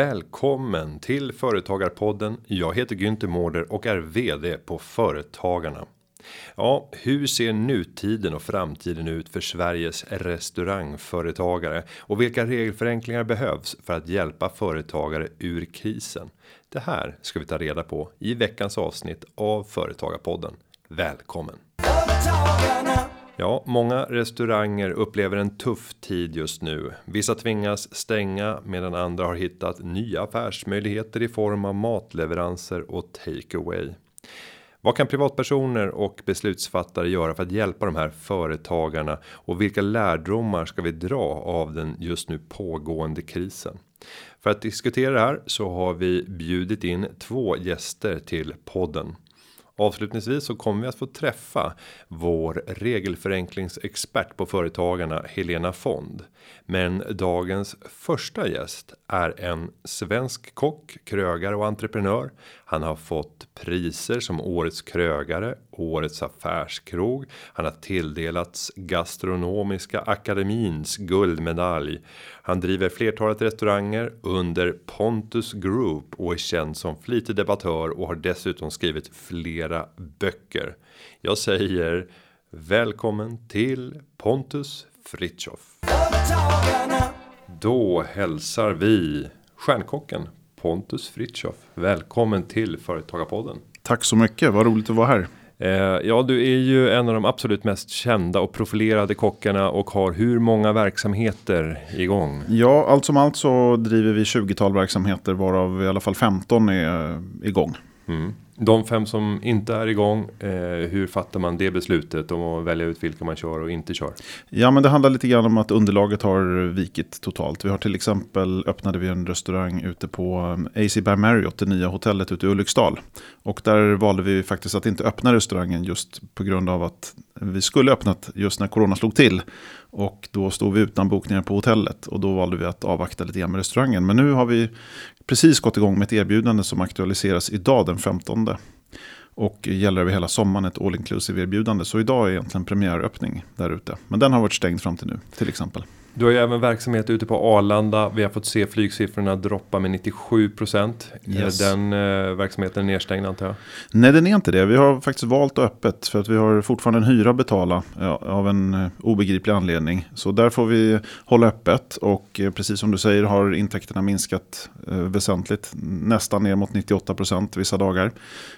Välkommen till Företagarpodden. Jag heter Günther Mårder och är VD på Företagarna. Ja, hur ser nutiden och framtiden ut för Sveriges restaurangföretagare och vilka regelförenklingar behövs för att hjälpa företagare ur krisen? Det här ska vi ta reda på i veckans avsnitt av Företagarpodden. Välkommen! Ja, många restauranger upplever en tuff tid just nu. Vissa tvingas stänga medan andra har hittat nya affärsmöjligheter i form av matleveranser och takeaway. Vad kan privatpersoner och beslutsfattare göra för att hjälpa de här företagarna och vilka lärdomar ska vi dra av den just nu pågående krisen? För att diskutera det här så har vi bjudit in två gäster till podden. Avslutningsvis så kommer vi att få träffa vår regelförenklingsexpert på företagarna Helena Fond. Men dagens första gäst är en svensk kock, krögare och entreprenör. Han har fått priser som årets krögare, årets affärskrog. Han har tilldelats gastronomiska akademins guldmedalj. Han driver flertalet restauranger under Pontus Group och är känd som flitig debattör och har dessutom skrivit flera böcker. Jag säger välkommen till Pontus Fritjof. Då hälsar vi stjärnkocken Pontus Fritjof. Välkommen till Företagarpodden. Tack så mycket, vad roligt att vara här. Eh, ja, du är ju en av de absolut mest kända och profilerade kockarna och har hur många verksamheter igång? Ja, allt som allt så driver vi 20-tal verksamheter varav i alla fall 15 är eh, igång. Mm. De fem som inte är igång, eh, hur fattar man det beslutet om att välja ut vilka man kör och inte kör? Ja, men det handlar lite grann om att underlaget har vikit totalt. Vi har till exempel öppnade vi en restaurang ute på um, AC Bear Marriott, det nya hotellet ute i Ulriksdal. Och där valde vi faktiskt att inte öppna restaurangen just på grund av att vi skulle öppnat just när corona slog till. Och då stod vi utan bokningar på hotellet och då valde vi att avvakta lite grann med restaurangen. Men nu har vi precis gått igång med ett erbjudande som aktualiseras idag den 15. Och gäller över hela sommaren ett all inclusive erbjudande. Så idag är egentligen premiäröppning där ute. Men den har varit stängd fram till nu till exempel. Du har ju även verksamhet ute på Arlanda. Vi har fått se flygsiffrorna droppa med 97 procent. Yes. Den eh, verksamheten nedstängd antar jag? Nej, den är inte det. Vi har faktiskt valt öppet för att vi har fortfarande en hyra att betala ja, av en eh, obegriplig anledning. Så där får vi hålla öppet och eh, precis som du säger har intäkterna minskat eh, väsentligt. Nästan ner mot 98 procent vissa dagar.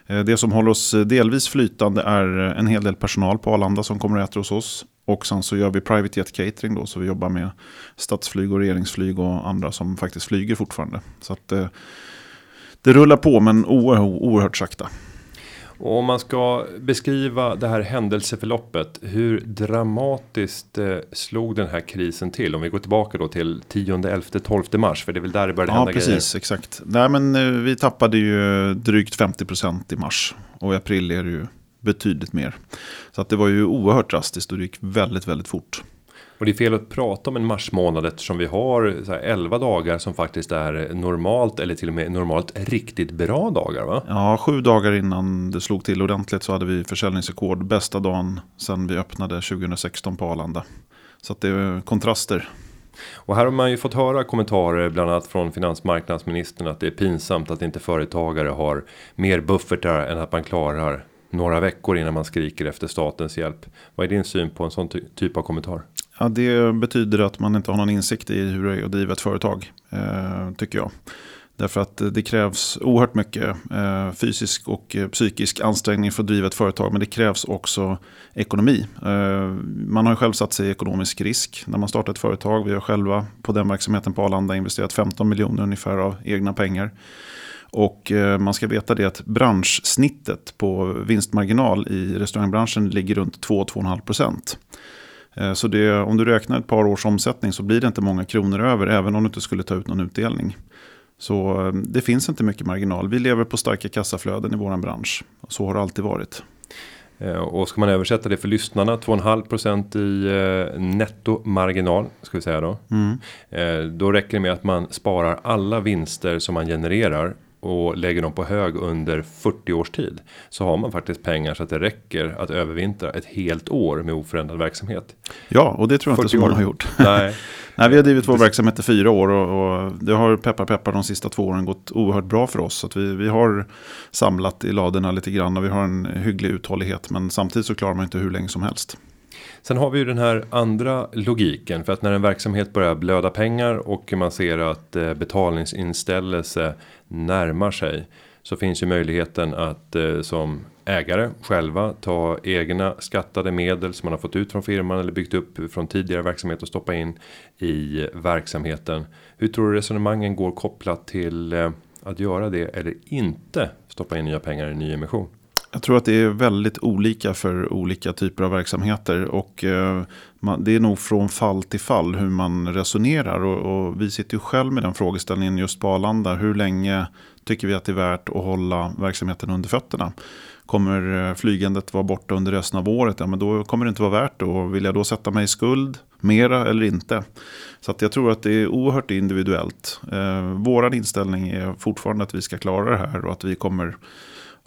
Eh, det som håller oss delvis flytande är en hel del personal på Arlanda som kommer att äta hos oss. Och sen så gör vi private jet catering då. Så vi jobbar med stadsflyg och regeringsflyg och andra som faktiskt flyger fortfarande. Så att eh, det rullar på men oerhört, oerhört sakta. Och om man ska beskriva det här händelseförloppet. Hur dramatiskt eh, slog den här krisen till? Om vi går tillbaka då till 10, 11, 12 mars. För det är väl där det började ja, hända precis, grejer. Ja precis, exakt. Nej men eh, vi tappade ju drygt 50% i mars. Och i april är det ju betydligt mer. Så att det var ju oerhört drastiskt och det gick väldigt, väldigt fort. Och det är fel att prata om en marsmånad eftersom vi har så här 11 dagar som faktiskt är normalt eller till och med normalt riktigt bra dagar va? Ja, sju dagar innan det slog till ordentligt så hade vi försäljningsrekord. Bästa dagen sedan vi öppnade 2016 på Arlanda. Så att det är kontraster. Och här har man ju fått höra kommentarer bland annat från finansmarknadsministern att det är pinsamt att inte företagare har mer buffertar än att man klarar några veckor innan man skriker efter statens hjälp. Vad är din syn på en sån ty typ av kommentar? Ja, det betyder att man inte har någon insikt i hur det är att driva ett företag, eh, tycker jag. Därför att det krävs oerhört mycket eh, fysisk och eh, psykisk ansträngning för att driva ett företag. Men det krävs också ekonomi. Eh, man har själv satt sig i ekonomisk risk när man startar ett företag. Vi har själva på den verksamheten på Arlanda investerat 15 miljoner ungefär av egna pengar. Och eh, man ska veta det att branschsnittet på vinstmarginal i restaurangbranschen ligger runt 2-2,5 procent. Eh, så det, om du räknar ett par års omsättning så blir det inte många kronor över även om du inte skulle ta ut någon utdelning. Så eh, det finns inte mycket marginal. Vi lever på starka kassaflöden i vår bransch. Så har det alltid varit. Och ska man översätta det för lyssnarna 2,5% i nettomarginal ska vi säga då. Mm. Då räcker det med att man sparar alla vinster som man genererar och lägger dem på hög under 40 års tid. Så har man faktiskt pengar så att det räcker att övervintra ett helt år med oförändrad verksamhet. Ja, och det tror jag inte så många har gjort. Nej, Nej, vi har drivit vår verksamhet i fyra år och, och det har peppar peppar de sista två åren gått oerhört bra för oss. Så att vi, vi har samlat i ladorna lite grann och vi har en hygglig uthållighet. Men samtidigt så klarar man inte hur länge som helst. Sen har vi ju den här andra logiken för att när en verksamhet börjar blöda pengar och man ser att eh, betalningsinställelse närmar sig så finns ju möjligheten att eh, som ägare själva ta egna skattade medel som man har fått ut från firman eller byggt upp från tidigare verksamhet och stoppa in i verksamheten. Hur tror du resonemangen går kopplat till eh, att göra det eller inte stoppa in nya pengar i ny emission? Jag tror att det är väldigt olika för olika typer av verksamheter. Och eh, det är nog från fall till fall hur man resonerar. Och, vi sitter ju själv med den frågeställningen just på Arlanda. Hur länge tycker vi att det är värt att hålla verksamheten under fötterna? Kommer eh, flygandet vara borta under resten av året? Ja, men då kommer det inte vara värt det. Och vill jag då sätta mig i skuld mera eller inte? Så att jag tror att det är oerhört individuellt. Eh, inställning är fortfarande att vi ska klara det här och att vi kommer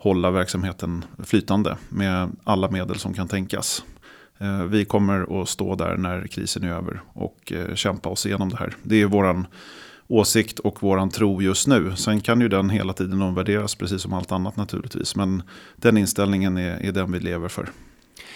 hålla verksamheten flytande med alla medel som kan tänkas. Eh, vi kommer att stå där när krisen är över och eh, kämpa oss igenom det här. Det är våran åsikt och våran tro just nu. Sen kan ju den hela tiden omvärderas precis som allt annat naturligtvis. Men den inställningen är, är den vi lever för.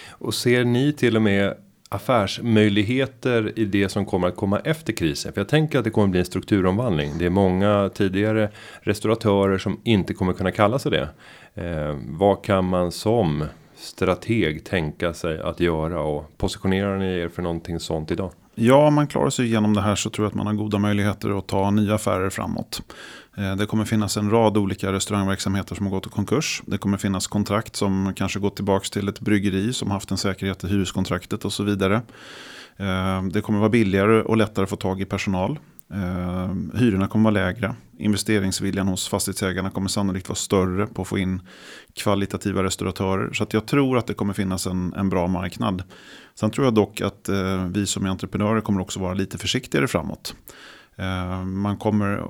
Och ser ni till och med affärsmöjligheter i det som kommer att komma efter krisen. För jag tänker att det kommer att bli en strukturomvandling. Det är många tidigare restauratörer som inte kommer kunna kalla sig det. Eh, vad kan man som strateg tänka sig att göra och positionerar ni er för någonting sånt idag? Ja, om man klarar sig igenom det här så tror jag att man har goda möjligheter att ta nya affärer framåt. Eh, det kommer finnas en rad olika restaurangverksamheter som har gått i konkurs. Det kommer finnas kontrakt som kanske gått tillbaka till ett bryggeri som haft en säkerhet i hyreskontraktet och så vidare. Eh, det kommer vara billigare och lättare att få tag i personal. Eh, hyrorna kommer vara lägre. Investeringsviljan hos fastighetsägarna kommer sannolikt vara större på att få in kvalitativa restauratörer. Så jag tror att det kommer finnas en, en bra marknad. Sen tror jag dock att eh, vi som är entreprenörer kommer också vara lite försiktigare framåt. Eh, man kommer eh,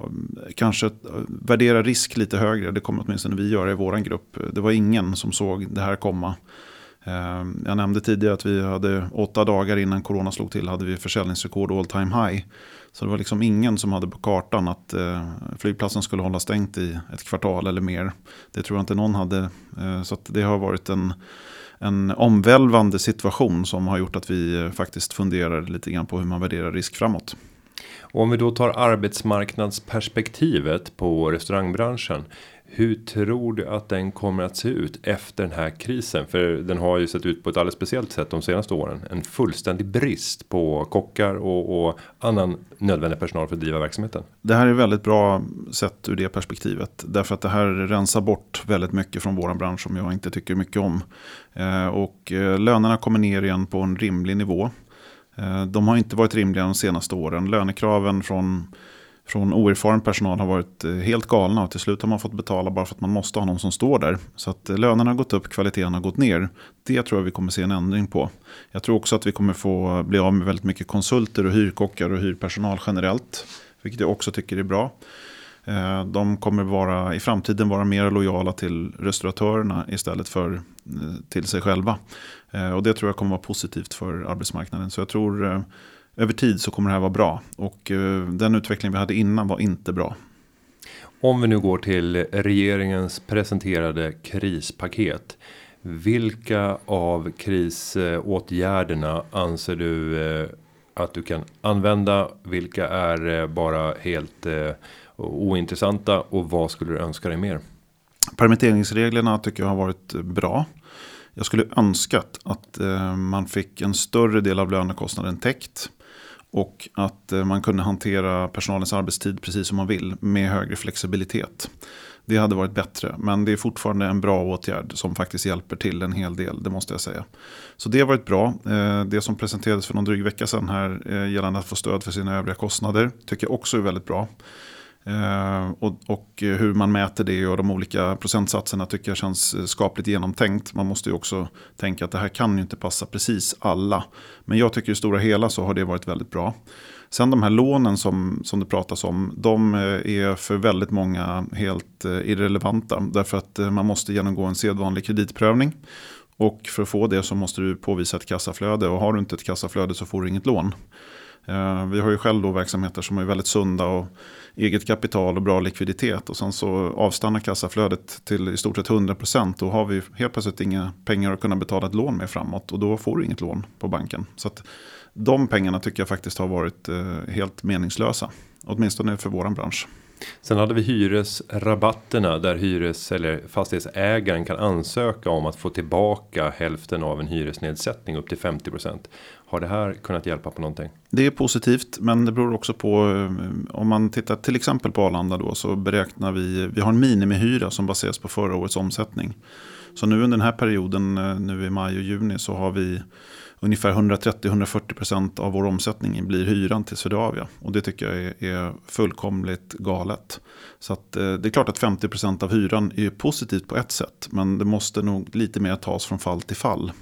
kanske eh, värdera risk lite högre. Det kommer åtminstone vi göra i vår grupp. Det var ingen som såg det här komma. Eh, jag nämnde tidigare att vi hade åtta dagar innan corona slog till hade vi försäljningsrekord all time high. Så det var liksom ingen som hade på kartan att eh, flygplatsen skulle hålla stängt i ett kvartal eller mer. Det tror jag inte någon hade. Eh, så det har varit en, en omvälvande situation som har gjort att vi eh, faktiskt funderar lite grann på hur man värderar risk framåt. Och om vi då tar arbetsmarknadsperspektivet på restaurangbranschen. Hur tror du att den kommer att se ut efter den här krisen? För den har ju sett ut på ett alldeles speciellt sätt de senaste åren. En fullständig brist på kockar och, och annan nödvändig personal för att driva verksamheten. Det här är väldigt bra sett ur det perspektivet. Därför att det här rensar bort väldigt mycket från våran bransch som jag inte tycker mycket om. Eh, och eh, lönerna kommer ner igen på en rimlig nivå. Eh, de har inte varit rimliga de senaste åren. Lönekraven från, från oerfaren personal har varit eh, helt galna och till slut har man fått betala bara för att man måste ha någon som står där. Så att eh, lönerna har gått upp, kvaliteten har gått ner. Det tror jag vi kommer se en ändring på. Jag tror också att vi kommer få bli av med väldigt mycket konsulter och hyrkockar och hyrpersonal generellt. Vilket jag också tycker är bra. Eh, de kommer vara, i framtiden vara mer lojala till restauratörerna istället för till sig själva. Och det tror jag kommer vara positivt för arbetsmarknaden. Så jag tror över tid så kommer det här vara bra. Och eh, den utveckling vi hade innan var inte bra. Om vi nu går till regeringens presenterade krispaket. Vilka av krisåtgärderna anser du att du kan använda? Vilka är bara helt ointressanta och vad skulle du önska dig mer? Permitteringsreglerna tycker jag har varit bra. Jag skulle önskat att eh, man fick en större del av lönekostnaden täckt. Och att eh, man kunde hantera personalens arbetstid precis som man vill med högre flexibilitet. Det hade varit bättre, men det är fortfarande en bra åtgärd som faktiskt hjälper till en hel del, det måste jag säga. Så det har varit bra. Eh, det som presenterades för någon dryg vecka sedan här eh, gällande att få stöd för sina övriga kostnader tycker jag också är väldigt bra. Eh, och, och, hur man mäter det och de olika procentsatserna tycker jag känns eh, skapligt genomtänkt. Man måste ju också tänka att det här kan ju inte passa precis alla. Men jag tycker i stora hela så har det varit väldigt bra. Sen de här lånen som, som det pratas om, de eh, är för väldigt många helt irrelevanta. Därför att man måste genomgå en sedvanlig kreditprövning. Och för att få det så måste du påvisa ett kassaflöde och har du inte ett kassaflöde så får du inget lån. Eh, vi har ju själv då verksamheter som är väldigt sunda och eget kapital och bra likviditet. Och sen så avstannar kassaflödet till i stort sett 100%. Då har vi helt plötsligt inga pengar att kunna betala ett lån med framåt. Och då får du inget lån på banken. Så att de pengarna tycker jag faktiskt har varit eh, helt meningslösa. Åtminstone för vår bransch. Sen hade vi hyresrabatterna där hyres eller fastighetsägaren kan ansöka om att få tillbaka hälften av en hyresnedsättning upp till 50%. Har det här kunnat hjälpa på någonting? Det är positivt, men det beror också på eh, om man tittar till exempel på Arlanda då så beräknar vi, vi har en minimihyra som baseras på förra årets omsättning. Så nu under den här perioden, eh, nu i maj och juni, så har vi ungefär 130-140% av vår omsättning blir hyran till Swedavia. Och det tycker jag är, fullkomligt galet. Så att, eh, det är klart att 50% av hyran är positivt på ett sätt. Men det måste nog lite mer tas från fall till fall.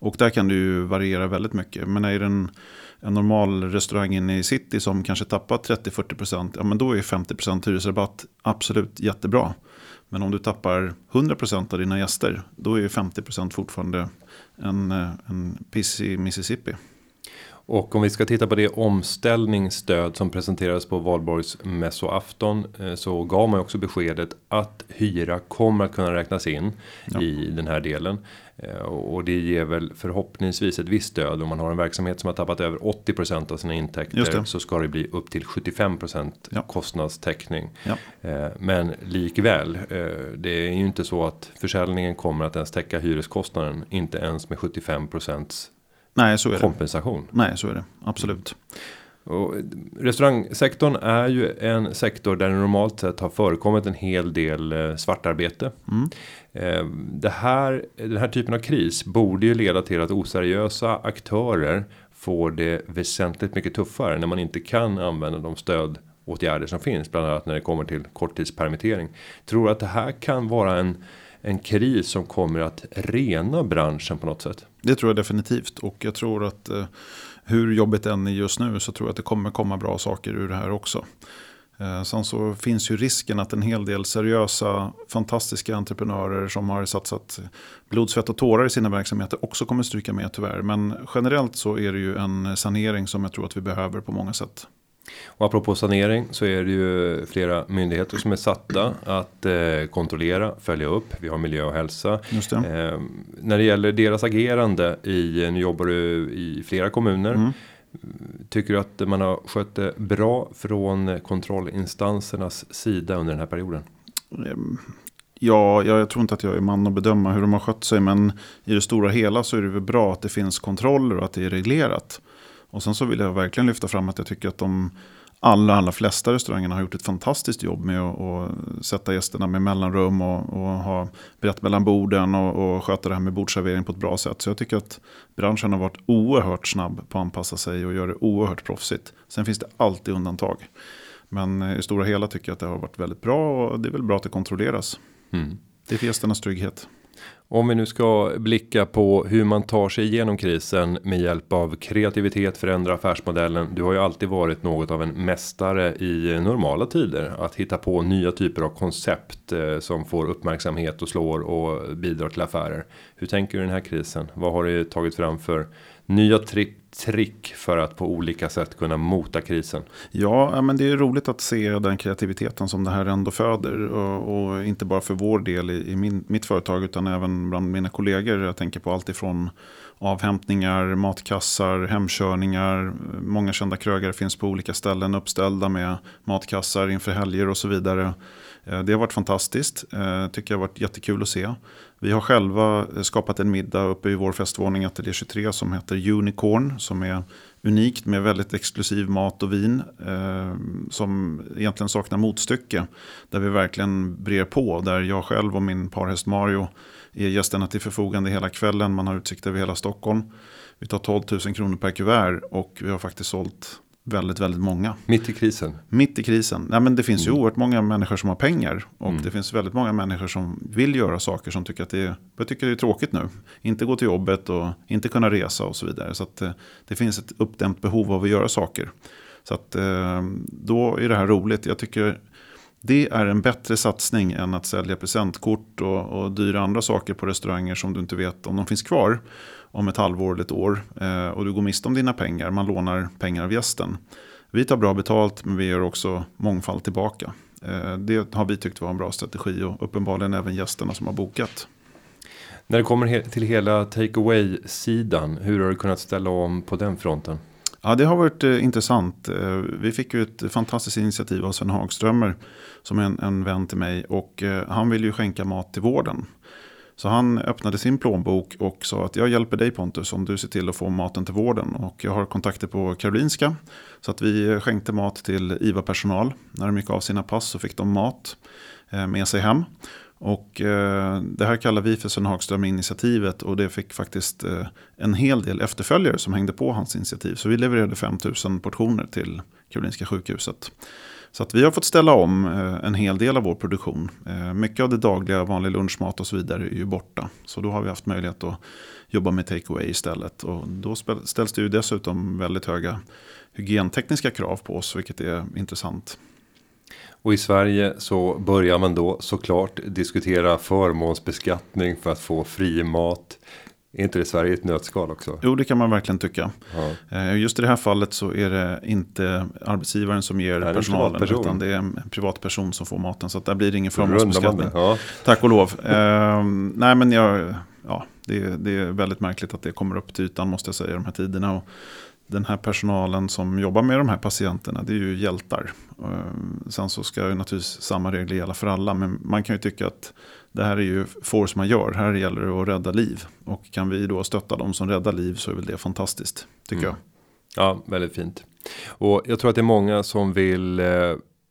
Och där kan det ju variera väldigt mycket. Men är det en, en normal restaurang inne i city som kanske tappar 30-40%. Ja men då är 50% hyresrabatt absolut jättebra. Men om du tappar 100% av dina gäster. Då är 50% fortfarande en, en piss i Mississippi. Och om vi ska titta på det omställningsstöd som presenterades på valborgs mässoafton eh, så gav man också beskedet att hyra kommer att kunna räknas in ja. i den här delen. Eh, och det ger väl förhoppningsvis ett visst stöd om man har en verksamhet som har tappat över 80% av sina intäkter så ska det bli upp till 75% ja. kostnadstäckning. Ja. Men likväl, det är ju inte så att försäljningen kommer att ens täcka hyreskostnaden, inte ens med 75% Nej, så är kompensation. Det. Nej, så är det. Absolut. Och restaurangsektorn är ju en sektor där det normalt sett har förekommit en hel del eh, svartarbete. Mm. Eh, det här, den här typen av kris borde ju leda till att oseriösa aktörer får det väsentligt mycket tuffare när man inte kan använda de stödåtgärder som finns, bland annat när det kommer till korttidspermittering. Tror att det här kan vara en en kris som kommer att rena branschen på något sätt? Det tror jag definitivt och jag tror att eh, hur jobbet än är just nu så tror jag att det kommer komma bra saker ur det här också. Eh, sen så finns ju risken att en hel del seriösa, fantastiska entreprenörer som har satsat blod, svett och tårar i sina verksamheter också kommer stryka med tyvärr. Men generellt så är det ju en sanering som jag tror att vi behöver på många sätt. Och apropå sanering så är det ju flera myndigheter som är satta att eh, kontrollera, följa upp. Vi har miljö och hälsa. Det. Eh, när det gäller deras agerande i, nu jobbar du i flera kommuner. Mm. Tycker du att man har skött det bra från kontrollinstansernas sida under den här perioden? Ehm, ja, jag tror inte att jag är man att bedöma hur de har skött sig. Men i det stora hela så är det väl bra att det finns kontroller och att det är reglerat. Och sen så vill jag verkligen lyfta fram att jag tycker att de allra, allra flesta restaurangerna har gjort ett fantastiskt jobb med att, att sätta gästerna med mellanrum och, och ha brett mellan borden och, och sköta det här med bordservering på ett bra sätt. Så jag tycker att branschen har varit oerhört snabb på att anpassa sig och göra det oerhört proffsigt. Sen finns det alltid undantag. Men i stora hela tycker jag att det har varit väldigt bra och det är väl bra att det kontrolleras. Mm. Det är för gästernas trygghet. Om vi nu ska blicka på hur man tar sig igenom krisen med hjälp av kreativitet, förändra affärsmodellen. Du har ju alltid varit något av en mästare i normala tider att hitta på nya typer av koncept eh, som får uppmärksamhet och slår och bidrar till affärer. Hur tänker du i den här krisen? Vad har du tagit fram för nya trick trick för att på olika sätt kunna mota krisen? Ja, men det är roligt att se den kreativiteten som det här ändå föder. Och, och inte bara för vår del i, i min, mitt företag utan även bland mina kollegor. Jag tänker på allt ifrån avhämtningar, matkassar, hemkörningar. Många kända krögare finns på olika ställen uppställda med matkassar inför helger och så vidare. Eh, det har varit fantastiskt, eh, tycker jag har varit jättekul att se. Vi har själva eh, skapat en middag uppe i vår festvåning Ateljé 23 som heter Unicorn. Som är unikt med väldigt exklusiv mat och vin. Eh, som egentligen saknar motstycke. Där vi verkligen brer på. Där jag själv och min parhäst Mario är gästerna till förfogande hela kvällen. Man har utsikt över hela Stockholm. Vi tar 12 000 kronor per kuvert och vi har faktiskt sålt väldigt, väldigt många. Mitt i krisen? Mitt i krisen. Ja, men det finns mm. ju oerhört många människor som har pengar. Och mm. det finns väldigt många människor som vill göra saker som tycker att det är, jag tycker det är tråkigt nu. Inte gå till jobbet och inte kunna resa och så vidare. Så att, eh, det finns ett uppdämt behov av att göra saker. Så att, eh, då är det här roligt. Jag tycker Det är en bättre satsning än att sälja presentkort och, och dyra andra saker på restauranger som du inte vet om de finns kvar om ett halvår eller ett år. Eh, och du går miste om dina pengar, man lånar pengar av gästen. Vi tar bra betalt men vi gör också mångfald tillbaka. Eh, det har vi tyckt var en bra strategi och uppenbarligen även gästerna som har bokat. När det kommer till hela take away-sidan, hur har du kunnat ställa om på den fronten? Ja, det har varit eh, intressant. Eh, vi fick ju ett fantastiskt initiativ av Sven Hagströmer som är en, en vän till mig och eh, han vill ju skänka mat till vården. Så han öppnade sin plånbok och sa att jag hjälper dig Pontus om du ser till att få maten till vården. Och jag har kontakter på Karolinska. Så att vi skänkte mat till IVA-personal. När de gick av sina pass så fick de mat eh, med sig hem. Och eh, det här kallar vi för Sven Hagström-initiativet och det fick faktiskt eh, en hel del efterföljare som hängde på hans initiativ. Så vi levererade 5000 portioner till Karolinska sjukhuset. Så att vi har fått ställa om eh, en hel del av vår produktion. Eh, mycket av det dagliga, vanlig lunchmat och så vidare är ju borta. Så då har vi haft möjlighet att jobba med takeaway istället. Och då ställs det ju dessutom väldigt höga hygientekniska krav på oss, vilket är intressant. Och i Sverige så börjar man då såklart diskutera förmånsbeskattning för att få fri mat. Är inte det Sverige ett nötskal också? Jo, det kan man verkligen tycka. Ja. Eh, just i det här fallet så är det inte arbetsgivaren som ger Nej, personalen. Utan det är en privatperson som får maten. Så att där blir det ingen förmånsbeskattning. Ja. Tack och lov. Eh, nej, men jag, ja, det, det, är väldigt märkligt att det kommer upp till ytan måste jag säga i de här tiderna. Och den här personalen som jobbar med de här patienterna, det är ju hjältar. Eh, sen så ska ju naturligtvis samma regler gälla för alla. Men man kan ju tycka att det här är ju force man gör. Här gäller det att rädda liv. Och kan vi då stötta dem som räddar liv så är väl det fantastiskt. Tycker mm. jag. Ja, väldigt fint. Och jag tror att det är många som vill eh,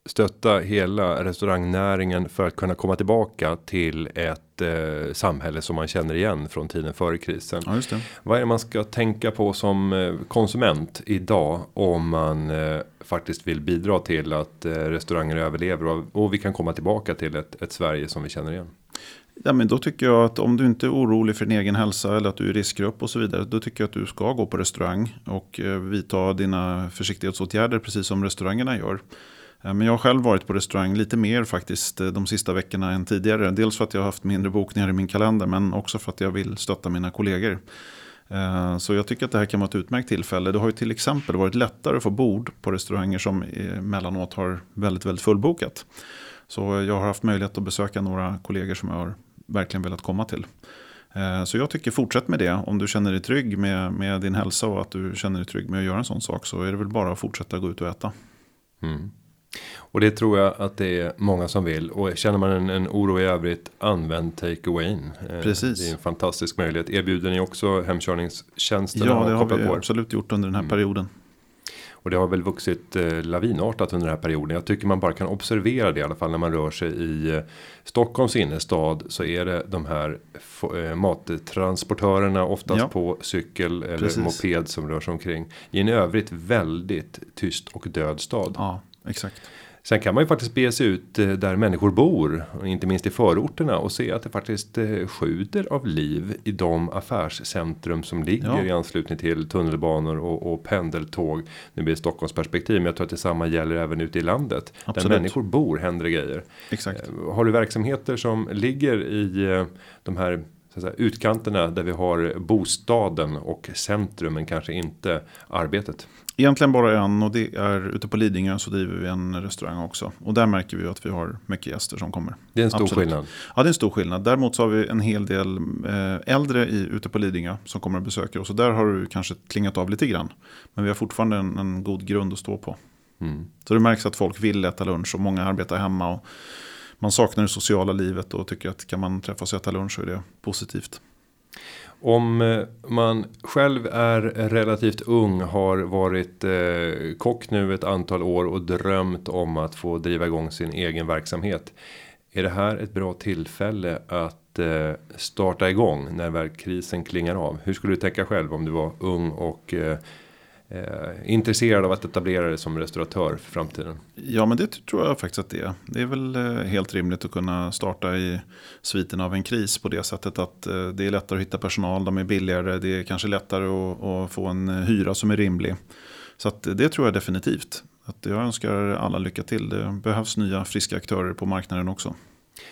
stötta hela restaurangnäringen för att kunna komma tillbaka till ett eh, samhälle som man känner igen från tiden före krisen. Ja. Vad är det man ska tänka på som eh, konsument idag om man eh, faktiskt vill bidra till att eh, restauranger överlever och, och vi kan komma tillbaka till ett, ett Sverige som vi känner igen? Ja, men då tycker jag att om du inte är orolig för din egen hälsa eller att du är i riskgrupp och så vidare. Då tycker jag att du ska gå på restaurang och eh, vidta dina försiktighetsåtgärder precis som restaurangerna gör. Eh, men jag har själv varit på restaurang lite mer faktiskt eh, de sista veckorna än tidigare. Dels för att jag har haft mindre bokningar i min kalender men också för att jag vill stötta mina kollegor. Så jag tycker att det här kan vara ett utmärkt tillfälle. Det har ju till exempel varit lättare att få bord på restauranger som emellanåt har väldigt, väldigt fullbokat. Så jag har haft möjlighet att besöka några kollegor som jag har verkligen velat komma till. Eh, så jag tycker fortsätt med det. Om du känner dig trygg med, med din hälsa och att du känner dig trygg med att göra en sån sak så är det väl bara att fortsätta gå ut och äta. Mm. Och det tror jag att det är många som vill. Och känner man en, en oro i övrigt, använd take eh, Precis. Det är en fantastisk möjlighet. Erbjuder ni också hemkörningstjänsten? Ja, det har vi på absolut gjort under den här mm. perioden. Och det har väl vuxit eh, lavinartat under den här perioden. Jag tycker man bara kan observera det i alla fall när man rör sig i eh, Stockholms innerstad. Så är det de här eh, mattransportörerna oftast ja. på cykel eller Precis. moped som rör sig omkring. I en övrigt väldigt tyst och död stad. Ja, exakt. Sen kan man ju faktiskt bege sig ut eh, där människor bor, inte minst i förorterna och se att det faktiskt eh, sjuder av liv i de affärscentrum som ligger ja. i anslutning till tunnelbanor och, och pendeltåg. Nu blir det Stockholms perspektiv, men jag tror att detsamma gäller även ute i landet. Absolut. Där människor bor händer det grejer. Exakt. Eh, har du verksamheter som ligger i de här säga, utkanterna där vi har bostaden och centrum men kanske inte arbetet. Egentligen bara en och det är ute på Lidingö så driver vi en restaurang också. Och där märker vi att vi har mycket gäster som kommer. Det är en stor Absolut. skillnad. Ja det är en stor skillnad. Däremot så har vi en hel del eh, äldre i, ute på Lidingö som kommer och besöker oss. Och där har du kanske klingat av lite grann. Men vi har fortfarande en, en god grund att stå på. Mm. Så det märks att folk vill äta lunch och många arbetar hemma. Och man saknar det sociala livet och tycker att kan man träffas och äta lunch så är det positivt. Om eh, man själv är relativt ung, har varit eh, kock nu ett antal år och drömt om att få driva igång sin egen verksamhet. Är det här ett bra tillfälle att eh, starta igång när väl krisen klingar av? Hur skulle du tänka själv om du var ung och eh, eh, intresserad av att etablera dig som restauratör för framtiden? Ja, men det tror jag faktiskt att det är. Det är väl eh, helt rimligt att kunna starta i sviten av en kris på det sättet att eh, det är lättare att hitta personal, de är billigare, det är kanske lättare att, att få en hyra som är rimlig. Så det tror jag definitivt. Att jag önskar alla lycka till. Det behövs nya friska aktörer på marknaden också.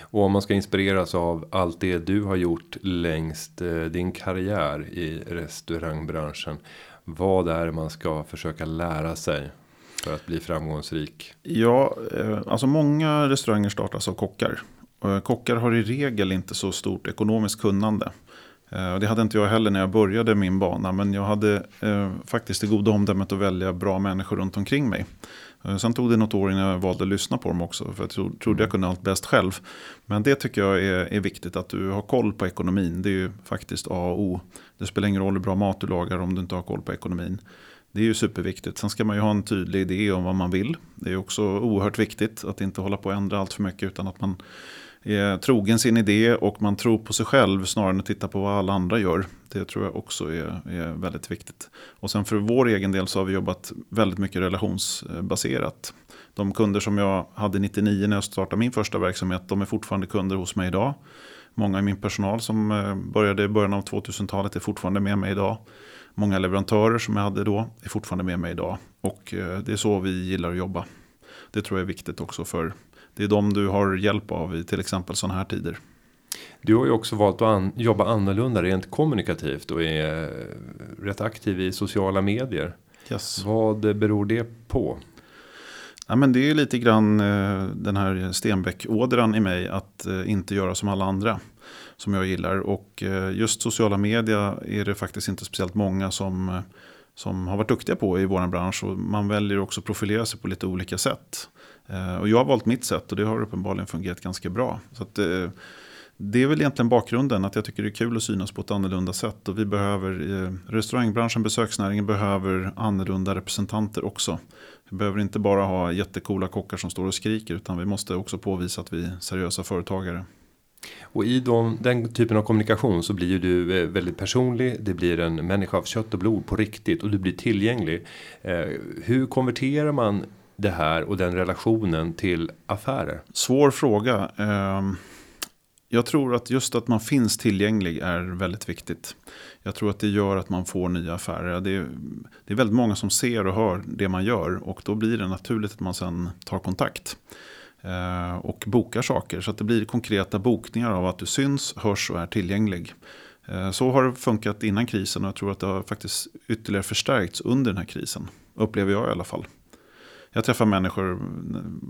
Och om man ska inspireras av allt det du har gjort längst eh, din karriär i restaurangbranschen. Vad är det man ska försöka lära sig för att bli framgångsrik? Ja, eh, alltså många restauranger startas av kockar. Eh, kockar har i regel inte så stort ekonomiskt kunnande. Eh, det hade inte jag heller när jag började min bana. Men jag hade faktiskt det goda omdömet att välja bra människor runt omkring mig. Eh, sen tog det något år innan jag valde att lyssna på dem också. För jag trodde jag kunde allt bäst själv. Men det tycker jag är, är viktigt. Att du har koll på ekonomin. Det är ju faktiskt A och O. Det spelar ingen roll hur bra mat du lagar om du inte har koll på ekonomin. Det är ju superviktigt. Sen ska man ju ha en tydlig idé om vad man vill. Det är också oerhört viktigt att inte hålla på att ändra allt för mycket. Utan att man är trogen sin idé och man tror på sig själv snarare än att titta på vad alla andra gör. Det tror jag också är, är väldigt viktigt. Och sen för vår egen del så har vi jobbat väldigt mycket relationsbaserat. De kunder som jag hade 99 när jag startade min första verksamhet, de är fortfarande kunder hos mig idag. Många i min personal som eh, började i början av 2000-talet är fortfarande med mig idag. Många leverantörer som jag hade då är fortfarande med mig idag. Och eh, det är så vi gillar att jobba. Det tror jag är viktigt också för det är de du har hjälp av i till exempel sådana här tider. Du har ju också valt att an jobba annorlunda rent kommunikativt och är eh, rätt aktiv i sociala medier. Yes. Vad beror det på? Ja, men det är lite grann eh, den här Stenbeck-ådran i mig att eh, inte göra som alla andra. Som jag gillar. Och just sociala medier är det faktiskt inte speciellt många som, som har varit duktiga på i vår bransch. Och man väljer också att profilera sig på lite olika sätt. Eh, och jag har valt mitt sätt och det har uppenbarligen fungerat ganska bra. Så att, eh, det är väl egentligen bakgrunden att jag tycker det är kul att synas på ett annorlunda sätt. Och vi behöver, eh, restaurangbranschen, besöksnäringen behöver annorlunda representanter också. Vi behöver inte bara ha jättekola kockar som står och skriker utan vi måste också påvisa att vi är seriösa företagare. Och i de, den typen av kommunikation så blir ju du väldigt personlig. Det blir en människa av kött och blod på riktigt och du blir tillgänglig. hur konverterar man det här och den relationen till affärer? Svår fråga. Ehm, jag tror att just att man finns tillgänglig är väldigt viktigt. Jag tror att det gör att man får nya affärer. Det är, det är väldigt många som ser och hör det man gör och då blir det naturligt att man sen tar kontakt. Eh, och bokar saker så att det blir konkreta bokningar av att du syns, hörs och är tillgänglig. Eh, så har det funkat innan krisen och jag tror att det har faktiskt ytterligare förstärkts under den här krisen. Upplever jag i alla fall. Jag träffar människor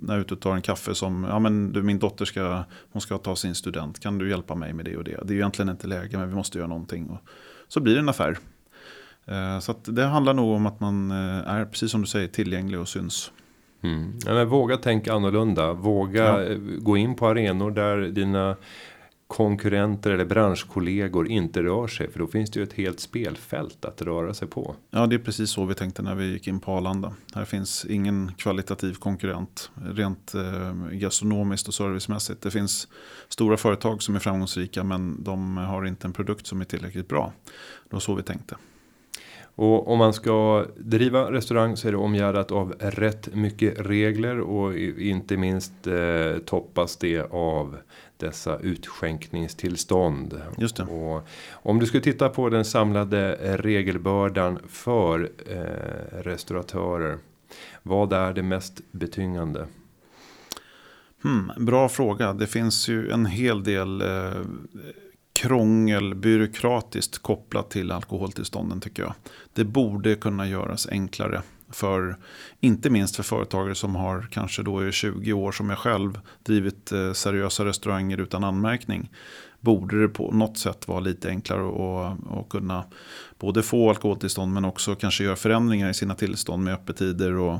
när jag är ute och tar en kaffe som, ja men du min dotter ska, hon ska ta sin student, kan du hjälpa mig med det och det? Det är egentligen inte läge men vi måste göra någonting. Och så blir det en affär. Eh, så det handlar nog om att man eh, är, precis som du säger, tillgänglig och syns. Mm. Ja, våga tänka annorlunda, våga ja. Eh, gå in på arenor där dina konkurrenter eller branschkollegor inte rör sig. För då finns det ju ett helt spelfält att röra sig på. Ja, det är precis så vi tänkte när vi gick in på Arlanda. Här finns ingen kvalitativ konkurrent rent eh, gastronomiskt och servicemässigt. Det finns stora företag som är framgångsrika men de har inte en produkt som är tillräckligt bra. Det var så vi tänkte. Och om man ska driva restaurang så är det omgärdat av rätt mycket regler och inte minst eh, toppas det av dessa utskänkningstillstånd. Just om du skulle titta på den samlade regelbördan för eh, restauratörer. Vad är det mest betyngande? Hmm, bra fråga. Det finns ju en hel del eh, krångel byråkratiskt kopplat till alkoholtillstånden tycker jag. Det borde kunna göras enklare. För, inte minst för företagare som har kanske då i 20 år som jag själv drivit eh, seriösa restauranger utan anmärkning. Borde det på något sätt vara lite enklare att kunna både få alkoholtillstånd men också kanske göra förändringar i sina tillstånd med öppettider och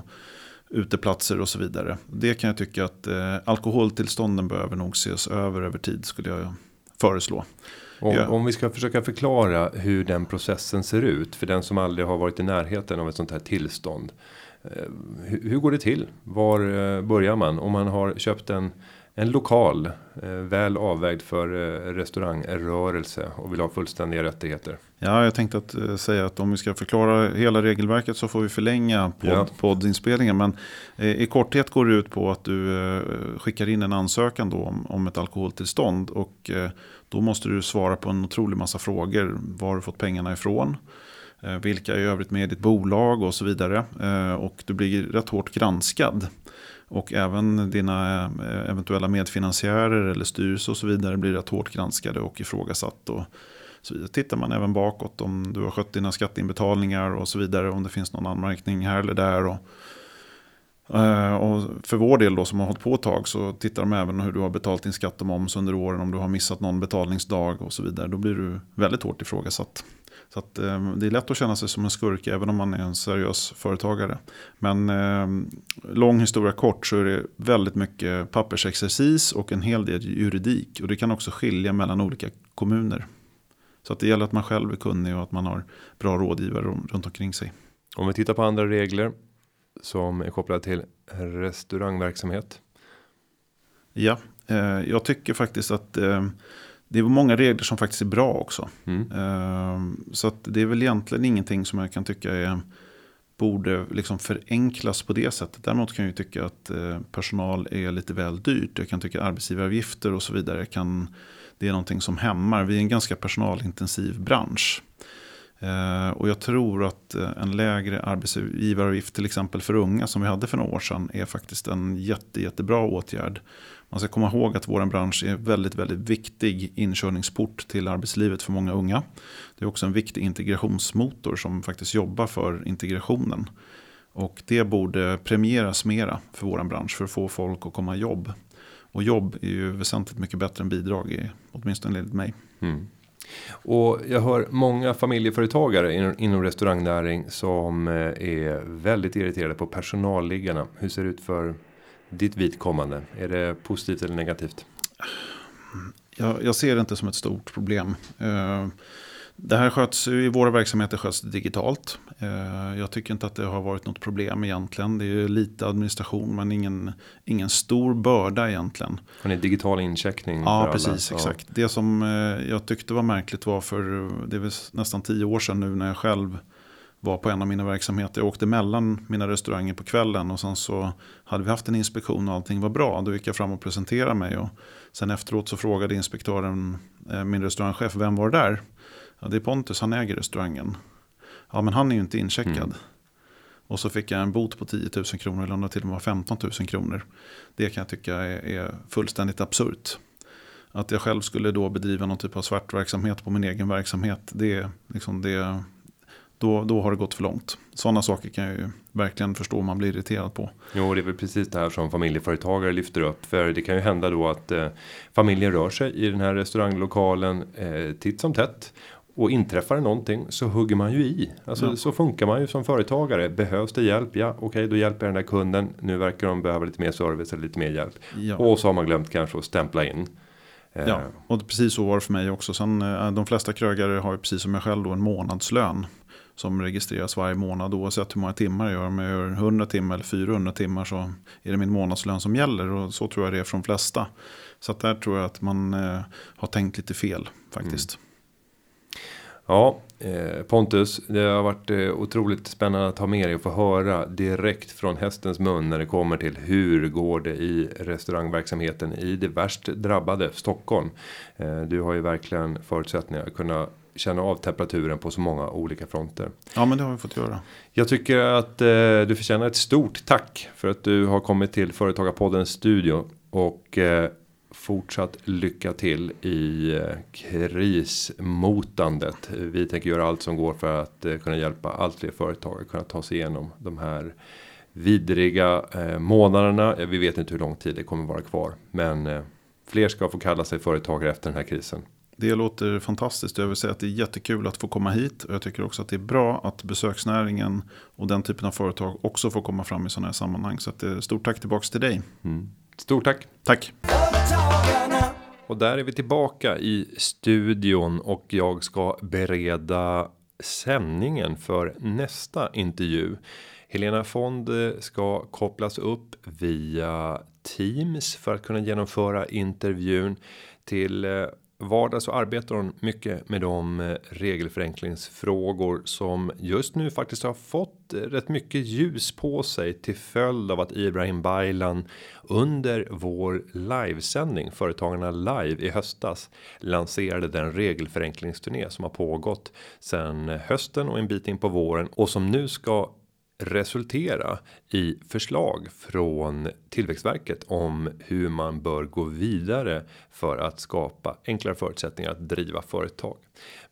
uteplatser och så vidare. Det kan jag tycka att eh, alkoholtillstånden behöver nog ses över över tid skulle jag föreslå. Om, ja. om, vi ska försöka förklara hur den processen ser ut för den som aldrig har varit i närheten av ett sånt här tillstånd. Eh, hur, hur går det till? Var eh, börjar man? Om man har köpt en, en lokal eh, väl avvägd för restaurangrörelse och vill ha fullständiga rättigheter. Ja, jag tänkte att säga att om vi ska förklara hela regelverket så får vi förlänga podd, ja. poddinspelningen. Men i korthet går det ut på att du skickar in en ansökan då om, om ett alkoholtillstånd. Och då måste du svara på en otrolig massa frågor. Var har du fått pengarna ifrån? Eh, vilka är i övrigt med i ditt bolag och så vidare. Eh, och du blir rätt hårt granskad. Och även dina eh, eventuella medfinansiärer eller styrelse och så vidare blir rätt hårt granskade och ifrågasatt. Och så vidare. Tittar man även bakåt om du har skött dina skatteinbetalningar och så vidare. Om det finns någon anmärkning här eller där. Och, eh, och för vår del då som har hållit på ett tag så tittar de även hur du har betalt din skatt och moms under åren. Om du har missat någon betalningsdag och så vidare. Då blir du väldigt hårt ifrågasatt. Så att, eh, det är lätt att känna sig som en skurk även om man är en seriös företagare. Men eh, lång historia kort så är det väldigt mycket pappersexercis och en hel del juridik. Och det kan också skilja mellan olika kommuner. Så att det gäller att man själv är kunnig och att man har bra rådgivare runt omkring sig. Om vi tittar på andra regler som är kopplade till restaurangverksamhet. Ja, eh, jag tycker faktiskt att eh, det är många regler som faktiskt är bra också. Mm. Ehm, så det är väl egentligen ingenting som jag kan tycka är, borde liksom förenklas på det sättet. Däremot kan jag tycka att eh, personal är lite väl dyrt. Jag kan tycka arbetsgivaravgifter och så vidare kan, det är någonting som hämmar. Vi är en ganska personalintensiv bransch. Eh, och jag tror att eh, en lägre arbetsgivaravgift till exempel för unga som vi hade för några år sedan är faktiskt en jätte, jättebra åtgärd. Man ska komma ihåg att vår bransch är väldigt, väldigt viktig inkörningsport till arbetslivet för många unga. Det är också en viktig integrationsmotor som faktiskt jobbar för integrationen. Och det borde premieras mera för vår bransch för att få folk att komma i jobb. Och jobb är ju väsentligt mycket bättre än bidrag, åtminstone enligt mig. Mm. Och jag hör många familjeföretagare inom restaurangnäring som eh, är väldigt irriterade på personalliggarna. Hur ser det ut för ditt vidkommande? Är det positivt eller negativt? Jag, jag ser det inte som ett stort problem. Eh, det här sköts i våra verksamheter sköts digitalt. Eh, jag tycker inte att det har varit något problem egentligen. Det är lite administration men ingen, ingen stor börda egentligen. Har ni digital incheckning? Ja, precis. Alla? Exakt. Det som eh, jag tyckte var märkligt var för det är nästan tio år sedan nu när jag själv var på en av mina verksamheter. Jag åkte mellan mina restauranger på kvällen och sen så hade vi haft en inspektion och allting var bra. Då gick jag fram och presenterade mig och sen efteråt så frågade inspektören eh, min restaurangchef, vem var det där? Ja, det är Pontus, han äger restaurangen. Ja, men han är ju inte incheckad. Mm. Och så fick jag en bot på 10 000 kronor eller om det till och med var 15 000 kronor. Det kan jag tycka är, är fullständigt absurt. Att jag själv skulle då bedriva någon typ av svartverksamhet på min egen verksamhet. Det, liksom det, då, då har det gått för långt. Sådana saker kan jag ju verkligen förstå om man blir irriterad på. Jo, det är väl precis det här som familjeföretagare lyfter upp. För det kan ju hända då att eh, familjen rör sig i den här restauranglokalen eh, titt som tätt. Och inträffar det någonting så hugger man ju i. Alltså ja. så funkar man ju som företagare. Behövs det hjälp? Ja, okej, okay, då hjälper jag den där kunden. Nu verkar de behöva lite mer service eller lite mer hjälp. Ja. Och så har man glömt kanske att stämpla in. Ja, eh. och precis så var det för mig också. Sen, eh, de flesta krögare har ju precis som jag själv då en månadslön som registreras varje månad oavsett hur många timmar jag gör. Om jag gör 100 timmar eller 400 timmar så är det min månadslön som gäller och så tror jag det är från de flesta. Så att där tror jag att man eh, har tänkt lite fel faktiskt. Mm. Ja, eh, Pontus, det har varit eh, otroligt spännande att ha med dig och få höra direkt från hästens mun när det kommer till hur går det i restaurangverksamheten i det värst drabbade Stockholm. Eh, du har ju verkligen förutsättningar att kunna känna av temperaturen på så många olika fronter. Ja, men det har vi fått göra. Jag tycker att eh, du förtjänar ett stort tack för att du har kommit till Företagarpoddens studio och fortsatt lycka till i eh, krismotandet. Vi tänker göra allt som går för att eh, kunna hjälpa allt fler företag att kunna ta sig igenom de här vidriga eh, månaderna. Vi vet inte hur lång tid det kommer vara kvar, men fler ska få kalla sig företagare efter den här krisen. Det låter fantastiskt. Jag vill säga att det är jättekul att få komma hit. Och jag tycker också att det är bra att besöksnäringen och den typen av företag också får komma fram i sådana här sammanhang. Så att, stort tack tillbaka till dig. Mm. Stort tack. Tack. Och där är vi tillbaka i studion och jag ska bereda sändningen för nästa intervju. Helena Fond eh, ska kopplas upp via Teams för att kunna genomföra intervjun till eh, vardag så arbetar hon mycket med de eh, regelförenklingsfrågor som just nu faktiskt har fått eh, rätt mycket ljus på sig till följd av att Ibrahim Baylan under vår livesändning Företagarna live i höstas lanserade den regelförenklingsturné som har pågått sedan hösten och en bit in på våren och som nu ska resultera i förslag från Tillväxtverket om hur man bör gå vidare för att skapa enklare förutsättningar att driva företag.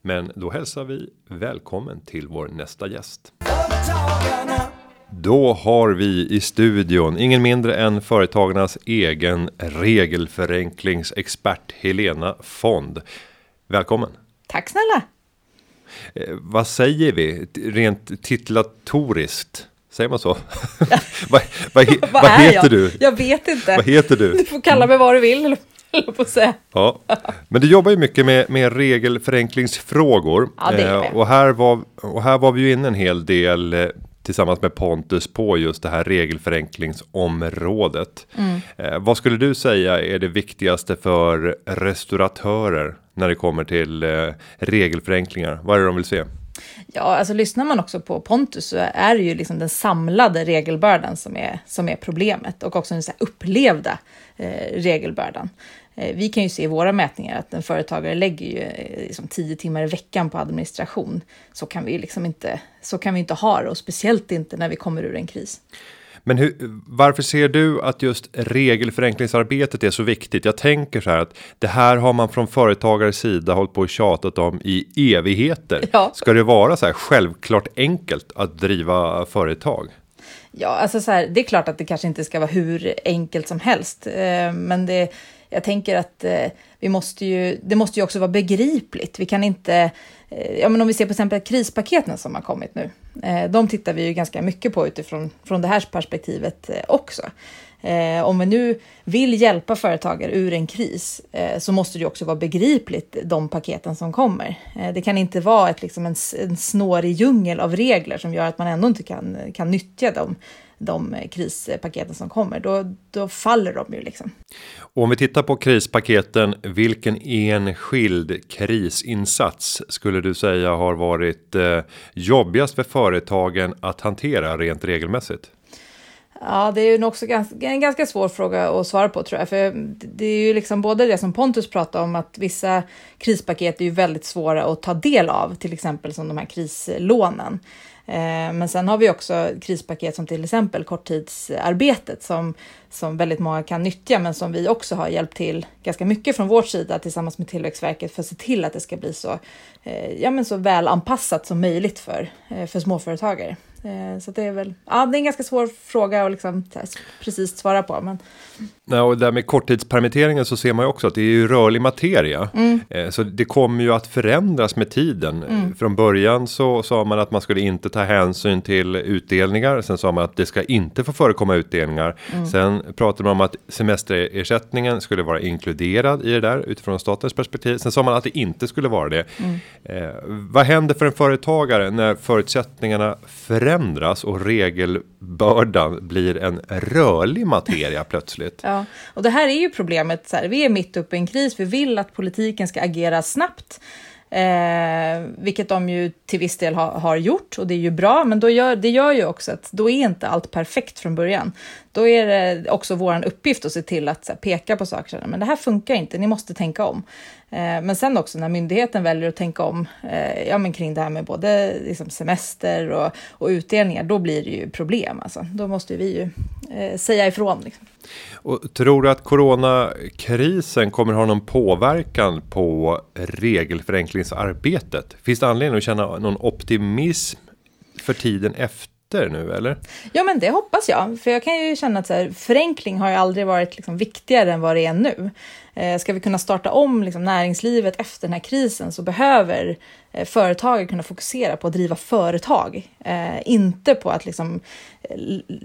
Men då hälsar vi välkommen till vår nästa gäst. Då har vi i studion ingen mindre än företagarnas egen regelförenklingsexpert Helena Fond. Välkommen! Tack snälla! Eh, vad säger vi rent titulatoriskt? Säger man så? vad, vad, vad, vad heter jag? du? Jag vet inte. Vad heter du? Du får kalla mig vad du vill. På säga. Ja, men du jobbar ju mycket med, med regelförenklingsfrågor. Ja, det gör jag. eh, och, här var, och här var vi ju inne en hel del eh, tillsammans med Pontus på just det här regelförenklingsområdet. Mm. Eh, vad skulle du säga är det viktigaste för restauratörer när det kommer till eh, regelförenklingar? Vad är det de vill se? Ja, alltså lyssnar man också på Pontus så är det ju liksom den samlade regelbördan som är, som är problemet och också den så här upplevda eh, regelbördan. Eh, vi kan ju se i våra mätningar att en företagare lägger ju eh, liksom tio timmar i veckan på administration. Så kan vi ju liksom inte, så kan vi inte ha det och speciellt inte när vi kommer ur en kris. Men hur, varför ser du att just regelförenklingsarbetet är så viktigt? Jag tänker så här att det här har man från företagares sida hållit på och tjatat om i evigheter. Ja. Ska det vara så här självklart enkelt att driva företag? Ja, alltså så här, det är klart att det kanske inte ska vara hur enkelt som helst, eh, men det, jag tänker att eh, vi måste ju, det måste ju också vara begripligt. Vi kan inte, eh, ja men om vi ser på exempel krispaketen som har kommit nu, Eh, de tittar vi ju ganska mycket på utifrån från det här perspektivet eh, också. Eh, om vi nu vill hjälpa företagare ur en kris eh, så måste det ju också vara begripligt de paketen som kommer. Eh, det kan inte vara ett, liksom en, en snårig djungel av regler som gör att man ändå inte kan, kan nyttja dem de eh, krispaketen som kommer. Då, då faller de ju liksom. Och om vi tittar på krispaketen, vilken enskild krisinsats skulle du säga har varit eh, jobbigast för företagen att hantera rent regelmässigt? Ja, det är ju också ganska, en ganska svår fråga att svara på tror jag. För det är ju liksom både det som Pontus pratade om, att vissa krispaket är ju väldigt svåra att ta del av, till exempel som de här krislånen. Eh, men sen har vi också krispaket som till exempel korttidsarbetet som, som väldigt många kan nyttja, men som vi också har hjälpt till ganska mycket från vår sida tillsammans med Tillväxtverket för att se till att det ska bli så, eh, ja, men så väl anpassat som möjligt för, eh, för småföretagare. Så det är väl, ja, det är en ganska svår fråga att liksom precis svara på. Men Nej, och där med korttidspermitteringen så ser man ju också att det är ju rörlig materia. Eh, Så det kommer ju att förändras med tiden. Eh, Från början så sa man att man skulle inte ta hänsyn till utdelningar. Sen sa man att det ska inte få förekomma utdelningar. Sen pratade man om att semesterersättningen skulle vara inkluderad i det där utifrån statens perspektiv. Sen sa man att det inte skulle vara det. Eh, vad händer för en företagare när förutsättningarna förändras och regelbördan blir en rörlig materia plötsligt? Ja, och det här är ju problemet. Så här, vi är mitt uppe i en kris. Vi vill att politiken ska agera snabbt. Eh, vilket de ju till viss del ha, har gjort och det är ju bra, men då gör, det gör ju också att då är inte allt perfekt från början. Då är det också vår uppgift att se till att så här, peka på saker, så här, men det här funkar inte, ni måste tänka om. Eh, men sen också när myndigheten väljer att tänka om eh, ja, men kring det här med både liksom, semester och, och utdelningar, då blir det ju problem. Alltså. Då måste vi ju eh, säga ifrån. Liksom. Och tror du att coronakrisen kommer ha någon påverkan på regelförenklingsarbetet? Finns det anledning att känna någon optimism för tiden efter nu eller? Ja, men det hoppas jag. För jag kan ju känna att så här, förenkling har ju aldrig varit liksom, viktigare än vad det är nu. Eh, ska vi kunna starta om liksom, näringslivet efter den här krisen så behöver eh, företagare kunna fokusera på att driva företag. Eh, inte på att liksom,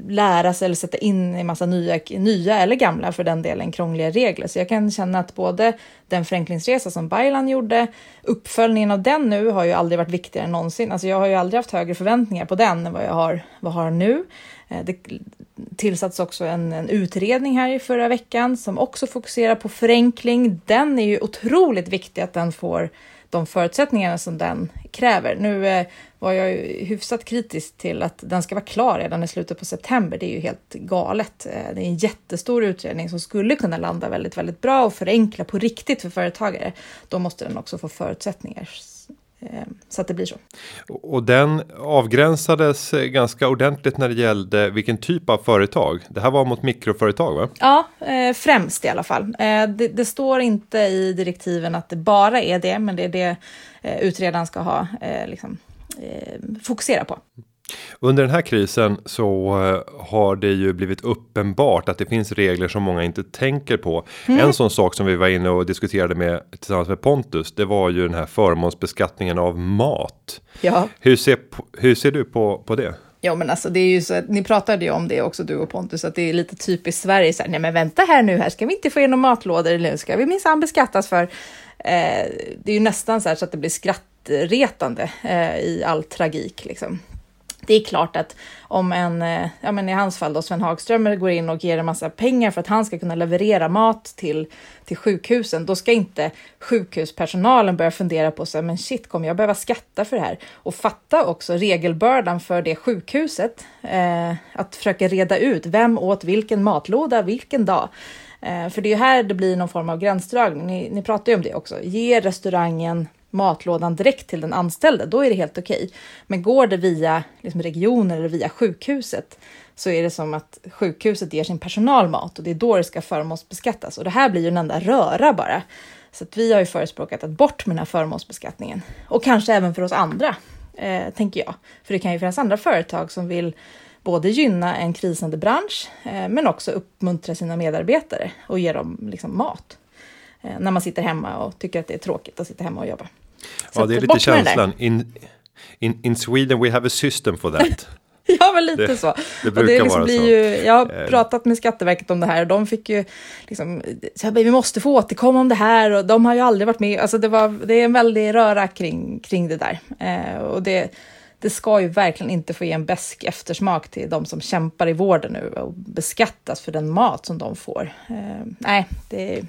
lära sig eller sätta in en massa nya, nya eller gamla för den delen krångliga regler. Så jag kan känna att både den förenklingsresa som Baylan gjorde, uppföljningen av den nu har ju aldrig varit viktigare än någonsin. Alltså jag har ju aldrig haft högre förväntningar på den än vad jag har, vad jag har nu. Det, tillsatts också en, en, utredning här i förra veckan som också fokuserar på förenkling. Den är ju otroligt viktig att den får de förutsättningarna som den kräver. Nu eh, var jag ju hyfsat kritisk till att den ska vara klar redan i slutet på september. Det är ju helt galet. Eh, det är en jättestor utredning som skulle kunna landa väldigt, väldigt bra och förenkla på riktigt för företagare. Då måste den också få förutsättningar så att det blir så. Och den avgränsades eh, ganska ordentligt när det gällde vilken typ av företag. Det här var mot mikroföretag va? Ja, eh, främst i alla fall. Det, det, står inte i direktiven att det bara är det, men det är det utredaren ska ha liksom, fokusera på. Under den här krisen så eh, har det ju blivit uppenbart att det finns regler som många inte tänker på. Mm. En sån sak som vi var inne och diskuterade med tillsammans med Pontus. Det var ju den här förmånsbeskattningen av mat. Ja. Hur ser, hur ser du på, på det? Ja, men alltså det är ju så att ni pratade ju om det också du och Pontus, att det är lite typiskt Sverige. Så här, nej, men vänta här nu, här ska vi inte få igenom matlådor, nu ska vi minsann beskattas för. Eh, det är ju nästan så här så att det blir skrattretande eh, i all tragik liksom det är klart att om en, eh, ja men i hans fall då Sven Hagström går in och ger en massa pengar för att han ska kunna leverera mat till, till sjukhusen, då ska inte sjukhuspersonalen börja fundera på så men shit, kommer jag behöva skatta för det här? Och fatta också regelbördan för det sjukhuset, eh, att försöka reda ut vem åt vilken matlåda vilken dag. Eh, för det är här det blir någon form av gränsdragning. Ni, ni pratar ju om det också. Ge restaurangen matlådan direkt till den anställde, då är det helt okej. Okay. Men går det via liksom, regionen eller via sjukhuset så är det som att sjukhuset ger sin personal mat och det är då det ska förmånsbeskattas. Och det här blir ju en enda röra bara. Så att vi har ju förespråkat att bort med den här förmånsbeskattningen. Och kanske även för oss andra, eh, tänker jag. För det kan ju finnas andra företag som vill både gynna en krisande bransch, eh, men också uppmuntra sina medarbetare och ge dem liksom, mat. Eh, när man sitter hemma och tycker att det är tråkigt att sitta hemma och jobba. Så ja, det är lite känslan. In, in, in Sweden we have a system for that. ja, men lite det, så. Det brukar och det liksom vara så. Ju, jag har eh. pratat med Skatteverket om det här och de fick ju liksom, så vi måste få återkomma om det här och de har ju aldrig varit med. Alltså det, var, det är en väldig röra kring, kring det där. Eh, och det, det ska ju verkligen inte få ge en besk eftersmak till de som kämpar i vården nu och beskattas för den mat som de får. Eh, nej, det är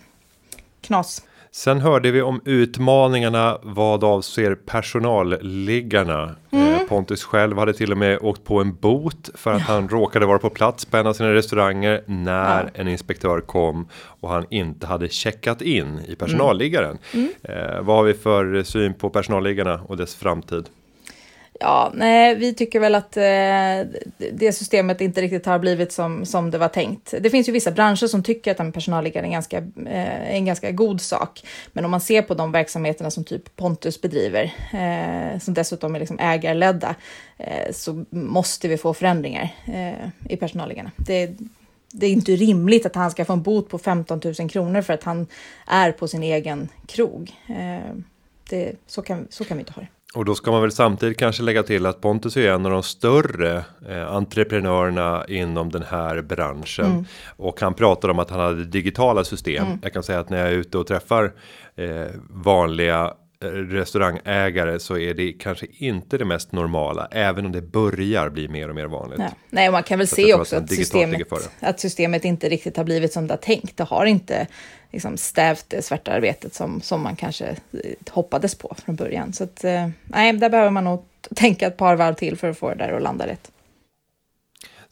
knas. Sen hörde vi om utmaningarna vad avser personalliggarna. Mm. Eh, Pontus själv hade till och med åkt på en bot för att ja. han råkade vara på plats på en av sina restauranger när ja. en inspektör kom och han inte hade checkat in i personalliggaren. Mm. Mm. Eh, vad har vi för syn på personalliggarna och dess framtid? Ja, nej, vi tycker väl att eh, det systemet inte riktigt har blivit som, som det var tänkt. Det finns ju vissa branscher som tycker att personalliggare är en, ganska, eh, en ganska god sak. Men om man ser på de verksamheterna som typ Pontus bedriver, eh, som dessutom är liksom ägarledda, eh, så måste vi få förändringar eh, i personalliggarna. Det, det är inte rimligt att han ska få en bot på 15 000 kronor för att han är på sin egen krog. Eh, det, så, kan, så kan vi inte ha det. Och då ska man väl samtidigt kanske lägga till att Pontus är en av de större eh, entreprenörerna inom den här branschen. Mm. Och han pratar om att han hade digitala system. Mm. Jag kan säga att när jag är ute och träffar eh, vanliga restaurangägare så är det kanske inte det mest normala, även om det börjar bli mer och mer vanligt. Nej, Nej man kan väl så se också att systemet, att systemet inte riktigt har blivit som det har tänkt. Det har inte liksom stävt det svarta arbetet som, som man kanske eh, hoppades på från början. Så att, eh, nej, där behöver man nog tänka ett par varv till för att få det där att landa rätt.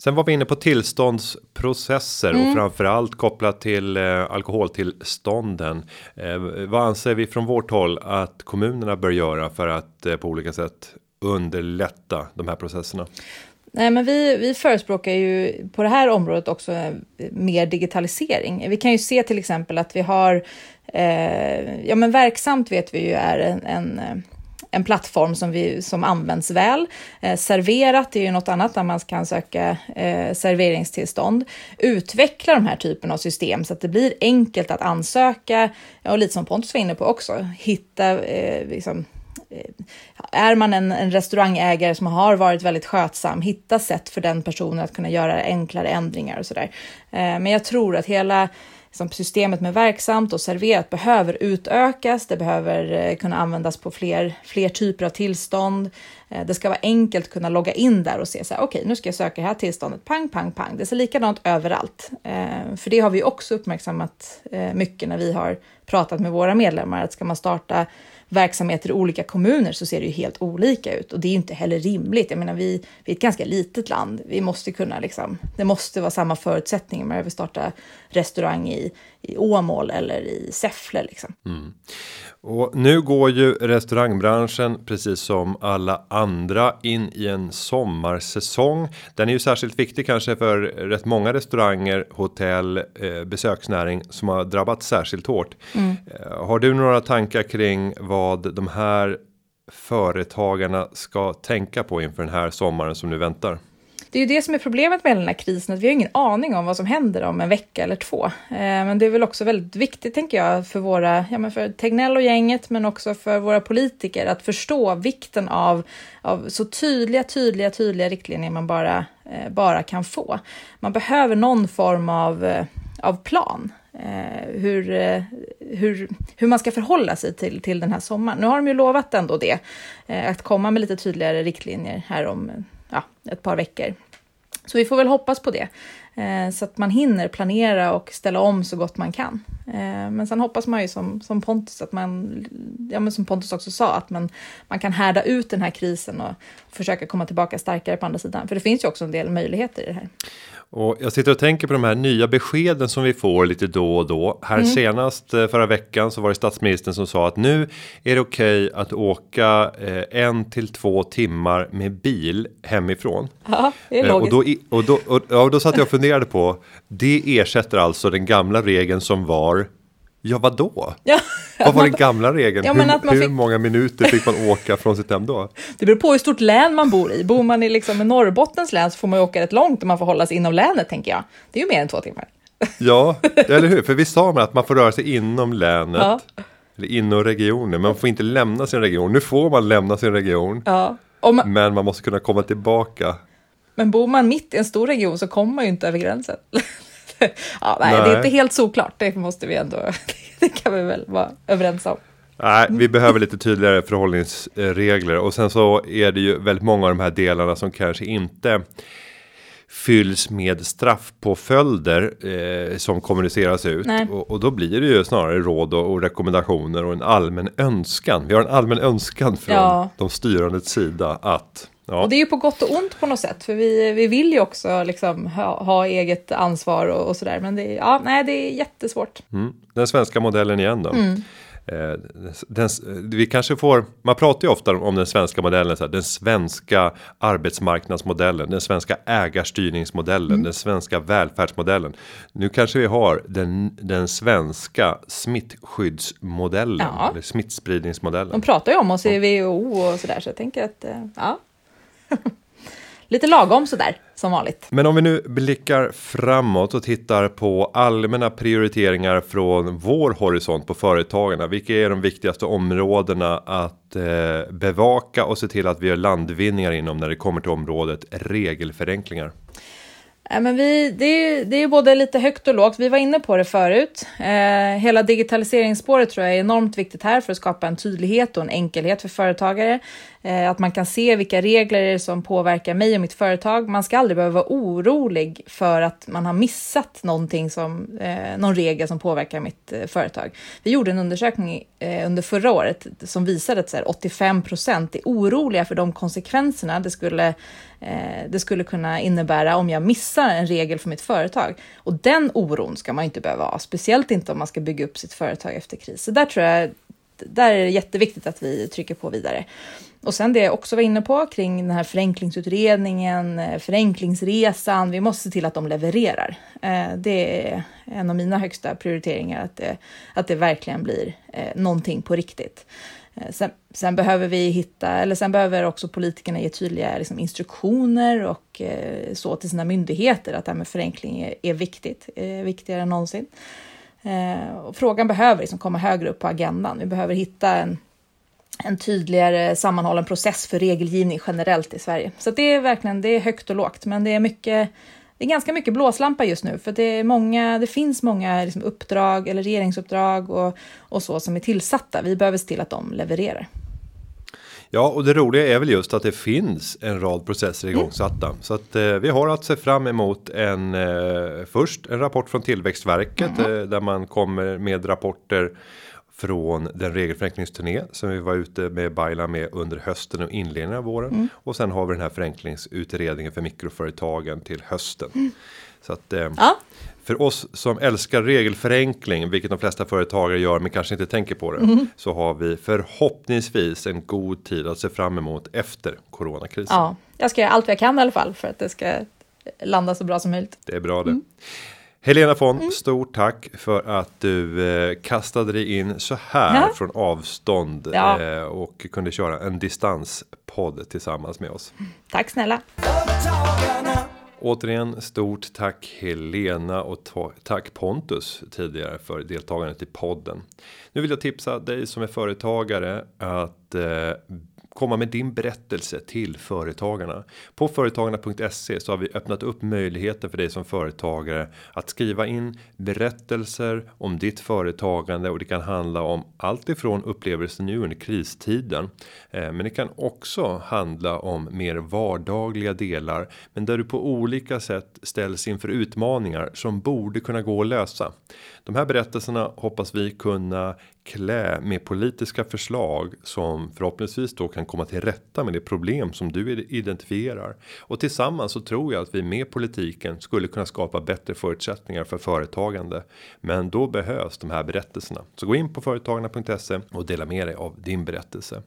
Sen var vi inne på tillståndsprocesser mm. och framförallt kopplat till eh, alkoholtillstånden. Eh, vad anser vi från vårt håll att kommunerna bör göra för att eh, på olika sätt underlätta de här processerna? Nej, men vi, vi förespråkar ju på det här området också eh, mer digitalisering. Vi kan ju se till exempel att vi har, eh, ja men verksamt vet vi ju är en, en eh, en plattform som, vi, som används väl. Eh, serverat är ju något annat där man kan söka eh, serveringstillstånd. Utveckla de här typen av system så att det blir enkelt att ansöka och lite som Pontus var inne på också, hitta eh, liksom, eh, är man en, en, restaurangägare som har varit väldigt skötsam, hitta sätt för den personen att kunna göra enklare ändringar och sådär. Eh, men jag tror att hela liksom, systemet med verksamt och serverat behöver utökas. Det behöver eh, kunna användas på fler, fler typer av tillstånd. Eh, det ska vara enkelt att kunna logga in där och se så här, okej, okay, nu ska jag söka det här tillståndet, pang, pang, pang. Det ser likadant överallt. Eh, för det har vi också uppmärksammat mycket när vi har pratat med våra medlemmar, att ska man starta verksamheter i olika kommuner så ser det ju helt olika ut och det är ju inte heller rimligt. Jag menar, vi, vi är ett ganska litet land. Vi måste kunna liksom, det måste vara samma förutsättningar om vi vill starta restaurang i, i Åmål eller i Säffle liksom. Mm. Och nu går ju restaurangbranschen precis som alla andra in i en sommarsäsong. Den är ju särskilt viktig kanske för rätt många restauranger, hotell, eh, besöksnäring som har drabbats särskilt hårt. Mm. Eh, har du några tankar kring vad de här företagarna ska tänka på inför den här sommaren som nu väntar? Det är ju det som är problemet med den här krisen, att vi har ingen aning om vad som händer om en vecka eller två. Eh, men det är väl också väldigt viktigt, tänker jag, för våra, ja men för Tegnell och gänget, men också för våra politiker att förstå vikten av, av så tydliga, tydliga, tydliga riktlinjer man bara, eh, bara kan få. Man behöver någon form av, eh, av plan. hur, hur, hur man ska förhålla sig till, till den här sommaren. Nu har de ju lovat ändå det, att komma med lite tydligare riktlinjer här om ett par veckor. Så vi får väl hoppas på det, eh, så att man hinner planera och ställa om så gott man kan. Eh, men sen hoppas man ju som, som Pontus, att man, ja men som Pontus också sa, att man, man kan härda ut den här krisen och försöka komma tillbaka starkare på andra sidan. För det finns ju också en del möjligheter i det här. Och jag sitter och tänker på de här nya beskeden som vi får lite då och då. Här mm. senast eh, förra veckan så var det statsministern som sa att nu är det okej okay att åka eh, en till två timmar med bil hemifrån. Ja, det är logiskt. Eh, och, då, och, då, och, ja, då satt jag och funderade på. Det ersätter alltså den gamla regeln som var Ja, vadå? Ja, Vad var den gamla regeln? Ja, hur, hur fick... många minuter fick man åka från sitt hem då? Det beror på hur stort län man bor i. Bor man i liksom Norrbottens län så får man ju åka rätt långt och man får hålla sig inom länet, tänker jag. Det är ju mer än två timmar. Ja, eller hur? För vi sa att man får röra sig inom länet. Ja. Eller inom regionen. Man får inte lämna sin region. Nu får man lämna sin region. Ja. Man... Men man måste kunna komma tillbaka. Men bor man mitt i en stor region så kommer man ju inte över gränsen. ja, nej, nej, det är inte helt såklart. Det måste vi ändå, det kan vi väl vara överens om. Nej, vi behöver lite tydligare förhållningsregler och sen så är det ju väldigt många av de här delarna som kanske inte fylls med straffpåföljder eh, som kommuniceras ut och, och, då blir det ju snarare råd och, och, rekommendationer och en allmän önskan. Vi har en allmän önskan från ja. de styrandes sida att Ja. Och det är ju på gott och ont på något sätt, för vi, vi vill ju också liksom ha, ha eget ansvar och, och sådär. Men det, ja, nej, det är jättesvårt. Mm. Den svenska modellen igen då. Mm. Eh, den, vi kanske får, man pratar ju ofta om den svenska modellen, så här, den svenska arbetsmarknadsmodellen, den svenska ägarstyrningsmodellen, mm. den svenska välfärdsmodellen. Nu kanske vi har den, den svenska smittskyddsmodellen, ja. eller smittspridningsmodellen. De pratar ju om oss i WHO och sådär, så jag tänker att, eh, ja. Lite lagom sådär, som vanligt. Men om vi nu blickar framåt och tittar på allmänna prioriteringar från vår horisont på företagarna. Vilka är de viktigaste områdena att eh, bevaka och se till att vi gör landvinningar inom när det kommer till området regelförenklingar? men vi, det, är, det är både lite högt och lågt. Vi var inne på det förut. Eh, hela digitaliseringsspåret tror jag är enormt viktigt här för att skapa en tydlighet och en enkelhet för företagare. Eh, att man kan se vilka regler som påverkar mig och mitt företag. Man ska aldrig behöva vara orolig för att man har missat någonting som, eh, någon regel som påverkar mitt eh, företag. Vi gjorde en undersökning eh, under förra året som visade att så här, 85 procent är oroliga för de konsekvenserna det skulle, eh, det skulle kunna innebära om jag missar en regel för mitt företag. Och den oron ska man inte behöva ha, speciellt inte om man ska bygga upp sitt företag efter kris. Så där tror jag där är det jätteviktigt att vi trycker på vidare. Och sen det jag också var inne på kring den här förenklingsutredningen, eh, förenklingsresan. Vi måste se till att de levererar. Eh, det är en av mina högsta prioriteringar, att det, att det verkligen blir eh, någonting på riktigt. Sen, sen, behöver vi hitta, eller sen behöver också politikerna ge tydliga liksom, instruktioner och så till sina myndigheter att det här med förenkling är, är viktigt, är viktigare än någonsin. och frågan behöver liksom komma högre upp på agendan. Vi behöver hitta en en tydligare sammanhållen process för regelgivning generellt i Sverige. Så det är verkligen det är högt och lågt, men det är mycket det är ganska mycket blåslampa just nu, för det, är många, det finns många liksom uppdrag eller regeringsuppdrag och, och så som är tillsatta. Vi behöver se till att de levererar. Ja, och det roliga är väl just att det finns en rad processer Mm. igångsatta. Så att eh, vi har att se fram emot en eh, först en rapport från Tillväxtverket Mm. eh, där man kommer med rapporter från den regelförenklingsturné som vi var ute med Baila med under hösten och inledningen av våren. Mm. Och sen har vi den här förenklingsutredningen för mikroföretagen till hösten. Så att eh, Ja, för oss som älskar regelförenkling, vilket de flesta företagare gör men kanske inte tänker på det. Mm. Så har vi förhoppningsvis en god tid att se fram emot efter coronakrisen. ja, jag ska göra allt jag kan i alla fall för att det ska landa så bra som möjligt. Det är bra det. Mm. Helena von, stort tack för att du eh, kastade dig in så här Ja. från avstånd Ja. eh, och kunde köra en distanspodd tillsammans med oss. Tack snälla. Återigen stort tack Helena och ta- tack Pontus tidigare för deltagandet i podden. Nu vill jag tipsa dig som är företagare att eh, komma med din berättelse till företagarna. På företagarna.se så har vi öppnat upp möjligheten för dig som företagare att skriva in berättelser om ditt företagande och det kan handla om allt ifrån upplevelser nu under kristiden. Eh, men det kan också handla om mer vardagliga delar, men där du på olika sätt ställs inför utmaningar som borde kunna gå att lösa. De här berättelserna hoppas vi kunna klä med politiska förslag som förhoppningsvis då kan komma till rätta med det problem som du identifierar. Och tillsammans så tror jag att vi med politiken skulle kunna skapa bättre förutsättningar för företagande. Men då behövs de här berättelserna. Så gå in på företagarna.se och dela med dig av din berättelse.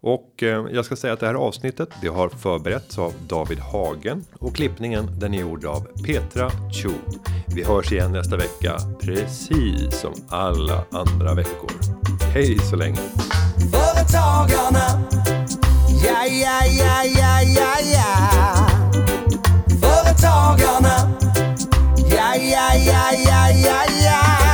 Och eh, jag ska säga att det här avsnittet det har förberetts av David Hagen och klippningen den är gjord av Petra Cho. Vi hörs igen nästa vecka, precis som alla andra veckor. Hej så länge! Företagarna, ja, ja, ja, ja, ja, ja. Företagarna, ja, ja, ja, ja, ja, ja.